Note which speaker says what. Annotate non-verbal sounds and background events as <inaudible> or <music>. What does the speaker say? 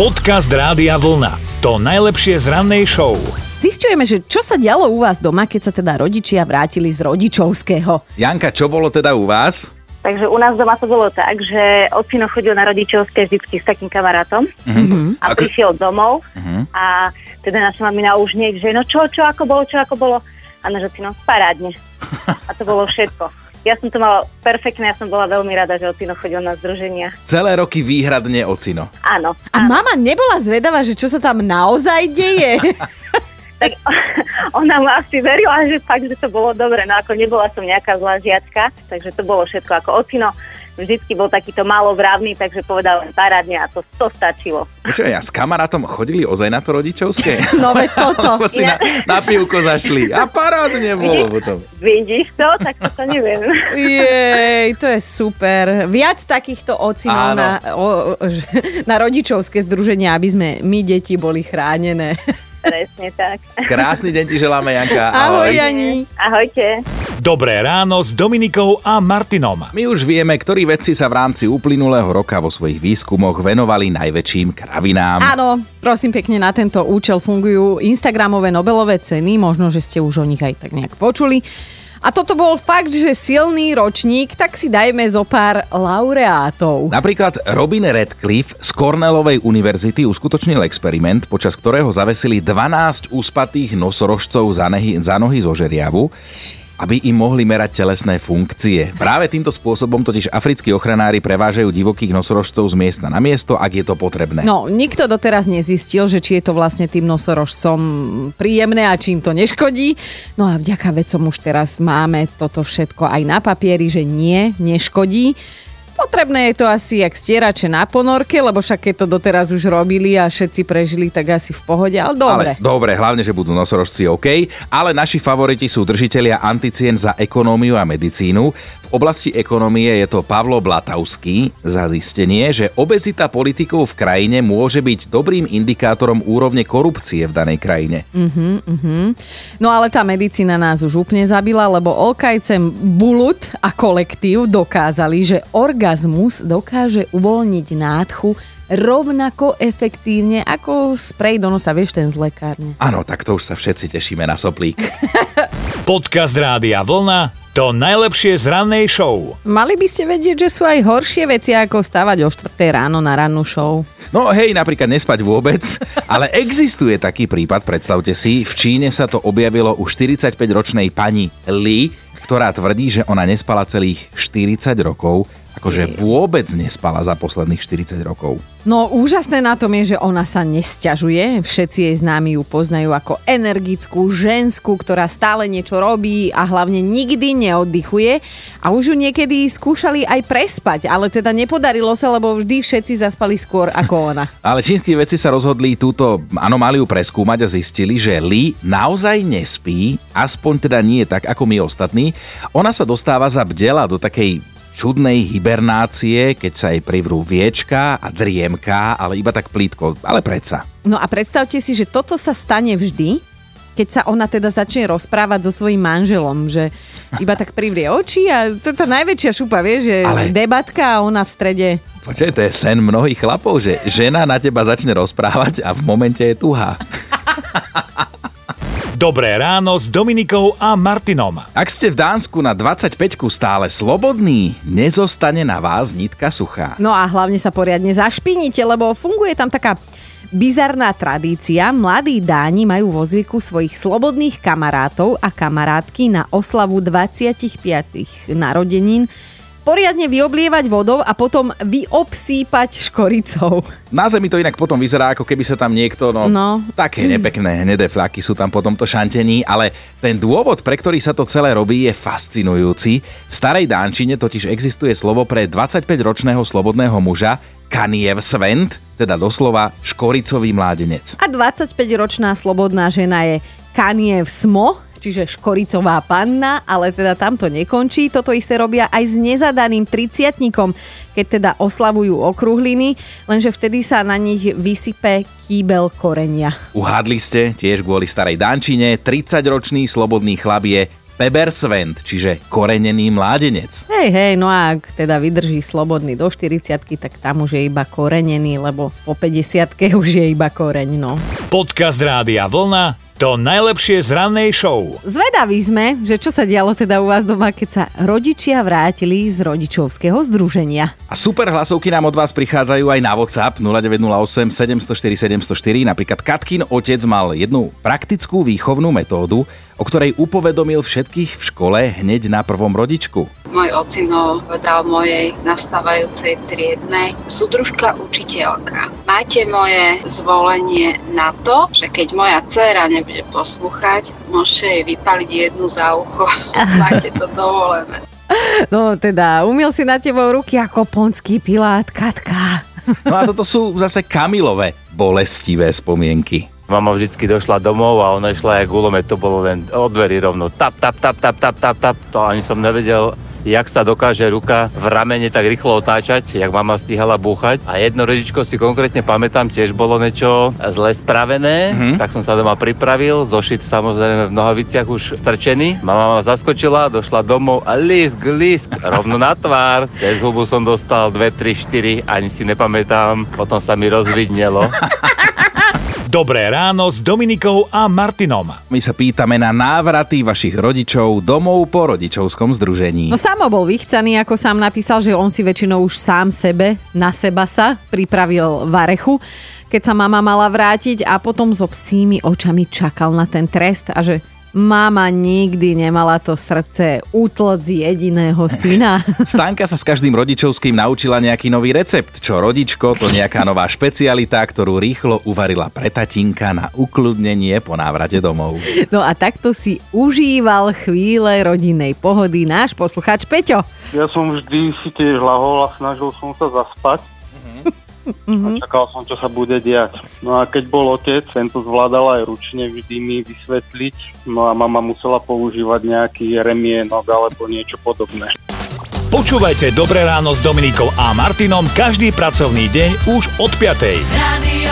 Speaker 1: Podcast Rádia Vlna. To najlepšie z rannej show.
Speaker 2: Zistujeme, že čo sa dialo u vás doma, keď sa teda rodičia vrátili z rodičovského.
Speaker 3: Janka, čo bolo teda u vás?
Speaker 4: Takže u nás doma to bolo tak, že ocino chodil na rodičovské vždycky s takým kamarátom
Speaker 3: Mhm.
Speaker 4: a
Speaker 3: Ako-
Speaker 4: prišiel domov a teda naša mamina už nie, že no čo, čo, ako bolo, čo, ako bolo. A náš ocino, parádne. <laughs> A to bolo všetko. Ja som to mala perfektné, ja som bola veľmi rada, že ocino chodil na združenia.
Speaker 3: Celé roky výhradne ocino.
Speaker 4: Áno.
Speaker 2: A mama nebola zvedavá, že čo sa tam naozaj deje? <laughs>
Speaker 4: Tak ona ma asi verila, že fakt, že to bolo dobre. No ako nebola som nejaká zlá žiačka, takže to bolo všetko ako ocino. Vždycky bol takýto málo vravný, takže povedal len parádne a to, to stačilo.
Speaker 3: Počkaj, ja s kamarátom chodili ozaj na to rodičovské?
Speaker 2: No veď toto. <laughs>
Speaker 3: Lebo si na, na pivko zašli a parádne bolo potom.
Speaker 4: Vidíš to? Tak to, to neviem.
Speaker 2: Jej, to je super. Viac takýchto ocinov na, o, na rodičovské združenia, aby sme my deti boli chránené.
Speaker 4: Presne tak.
Speaker 3: Krásny deň ti želáme, Janka.
Speaker 2: Ahoj, Jani.
Speaker 4: Ahojte.
Speaker 1: Dobré ráno s Dominikou a Martinom.
Speaker 3: My už vieme, ktorí vedci sa v rámci uplynulého roka vo svojich výskumoch venovali najväčším kravinám.
Speaker 2: Áno, prosím pekne, na tento účel fungujú Instagramové Nobelové ceny, možno, že ste už o nich aj tak nejak počuli. A toto bol fakt, že silný ročník, tak si dajme zo pár laureátov.
Speaker 3: Napríklad Robin Radcliffe z Cornellovej univerzity uskutočnil experiment, počas ktorého zavesili 12 úspatých nosorožcov za, nehy, za nohy zo žeriavu, aby im mohli merať telesné funkcie. Práve týmto spôsobom totiž africkí ochranári prevážajú divokých nosorožcov z miesta na miesto, ak je to potrebné.
Speaker 2: No, nikto doteraz nezistil, že či je to vlastne tým nosorožcom príjemné a čím to neškodí. No a vďaka vecom už teraz máme toto všetko aj na papieri, že nie, neškodí. Potrebné je to asi jak stierače na ponorke, lebo však keď to doteraz už robili a všetci prežili, tak asi v pohode, ale dobre.
Speaker 3: Ale dobre, hlavne, že budú nosorožci OK, ale naši favoriti sú držitelia anticien za ekonómiu a medicínu. V oblasti ekonomie je to Pavlo Blatavský za zistenie, že obezita politikov v krajine môže byť dobrým indikátorom úrovne korupcie v danej krajine.
Speaker 2: No ale tá medicína nás už úplne zabila, lebo Olkajcem Bulut a kolektív dokázali, že orgazmus dokáže uvoľniť nádchu rovnako efektívne ako sprej do nosa, vieš, ten z lekárne.
Speaker 3: Áno, tak to už sa všetci tešíme na soplík. <laughs>
Speaker 1: Podcast Rádia Vlna. To najlepšie z rannej show.
Speaker 2: Mali by ste vedieť, že sú aj horšie veci, ako stávať o 4 ráno na rannú show.
Speaker 3: No hej, napríklad nespať vôbec, <laughs> ale existuje taký prípad, predstavte si, v Číne sa to objavilo u 45-ročnej pani Li, ktorá tvrdí, že ona nespala celých 40 rokov, akože vôbec nespala za posledných 40 rokov.
Speaker 2: No úžasné na tom je, že ona sa nesťažuje. Všetci jej známi ju poznajú ako energickú ženskú, ktorá stále niečo robí a hlavne nikdy neoddychuje. A už ju niekedy skúšali aj prespať, ale teda nepodarilo sa, lebo vždy všetci zaspali skôr ako ona. <laughs>
Speaker 3: Ale čínsky vedci sa rozhodli túto anomáliu preskúmať a zistili, že Li naozaj nespí, aspoň teda nie tak ako my ostatní. Ona sa dostáva za bdela do takej čudnej hibernácie, keď sa jej privrú viečka a driemka, ale iba tak plítko, ale predsa.
Speaker 2: No a predstavte si, že toto sa stane vždy, keď sa ona teda začne rozprávať so svojím manželom, že iba tak privrie oči a to je tá najväčšia šupa, vieš, že
Speaker 3: Ale-
Speaker 2: debatka a ona v strede.
Speaker 3: Počkaj, to je sen mnohých chlapov, že žena na teba začne rozprávať a v momente je tuha. <laughs>
Speaker 1: Dobré ráno s Dominikou a Martinom.
Speaker 3: Ak ste v Dánsku na 25 stále slobodní, nezostane na vás nitka suchá.
Speaker 2: No a hlavne sa poriadne zašpinite, lebo funguje tam taká bizarná tradícia. Mladí Dáni majú vo zvyku svojich slobodných kamarátov a kamarátky na oslavu 25 narodenín poriadne vyoblievať vodou a potom vyobsýpať škoricou.
Speaker 3: Na zemi to inak potom vyzerá, ako keby sa tam niekto, no,
Speaker 2: No.
Speaker 3: také nepekné hnedé fľaky sú tam po tomto šantení, ale ten dôvod, pre ktorý sa to celé robí, je fascinujúci. V starej Dánčine totiž existuje slovo pre 25-ročného slobodného muža Kaniev Svent, teda doslova škoricový mládenec.
Speaker 2: A 25-ročná slobodná žena je Kaniev Smo, čiže škoricová panna, ale teda tam to nekončí. Toto isté robia aj s nezadaným triciatnikom, keď teda oslavujú okrúhliny, lenže vtedy sa na nich vysype kýbel korenia.
Speaker 3: Uhádli ste, tiež kvôli starej Dančine, 30-ročný slobodný chlap je Pebersvent, čiže korenený mládenec.
Speaker 2: Hej, hej, no a ak teda vydrží slobodný do 40 tak tam už je iba korenený, lebo po 50 už je iba koreň, no.
Speaker 1: Podcast Rádia Vlna to najlepšie z rannej show.
Speaker 2: Zvedaví sme, že čo sa dialo teda u vás doma, keď sa rodičia vrátili z rodičovského združenia.
Speaker 3: A super hlasovky nám od vás prichádzajú aj na WhatsApp 0908 704 704. Napríklad Katkin otec mal jednu praktickú výchovnú metódu, o ktorej upovedomil všetkých v škole hneď na prvom rodičku.
Speaker 5: Môj ocino povedal mojej nastávajúcej triednej, súdružka učiteľka, máte moje zvolenie na to, že keď moja dcéra nebude poslúchať, môžete jej vypaliť jednu za ucho. <laughs> máte to dovolené.
Speaker 2: No teda, umiel si na tebou ruky ako ponský pilát, Katka.
Speaker 3: No a toto sú zase Kamilové bolestivé spomienky.
Speaker 6: Mama vždycky došla domov a ona išla jak gulomet, to bolo len od dverí rovno. Tap, tap, tap, tap, tap, tap, tap. To ani som nevedel, jak sa dokáže ruka v ramene tak rýchlo otáčať, jak mama stihala búchať. A jedno rodičko si konkrétne pamätám, tiež bolo niečo zle spravené, mm-hmm. tak som sa doma pripravil, zošit samozrejme v nohaviciach už strčený. Mama ma zaskočila, došla domov a lisk, lisk, rovno na tvár. Cez hubu som dostal 2, 3, 4, ani si nepamätám, potom sa mi rozvidnelo. <laughs>
Speaker 1: Dobré ráno s Dominikou a Martinom.
Speaker 3: My sa pýtame na návraty vašich rodičov domov po rodičovskom združení.
Speaker 2: No samo bol vychcaný, ako sám napísal, že on si väčšinou už sám sebe, na seba sa pripravil varechu keď sa mama mala vrátiť a potom so psími očami čakal na ten trest a že Mama nikdy nemala to srdce utlc jediného syna. <laughs>
Speaker 3: Stanka sa s každým rodičovským naučila nejaký nový recept. Čo rodičko, to nejaká nová špecialita, ktorú rýchlo uvarila pre tatinka na ukludnenie po návrate domov.
Speaker 2: No a takto si užíval chvíle rodinnej pohody náš posluchač Peťo.
Speaker 7: Ja som vždy si tiež lahol a snažil som sa zaspať mm-hmm. a čakal som, čo sa bude diať. No a keď bol otec, ten to zvládal aj ručne vždy mi vysvetliť, no a mama musela používať nejaký remienok alebo niečo podobné.
Speaker 1: Počúvajte Dobré ráno s Dominikou a Martinom každý pracovný deň už od 5. Radio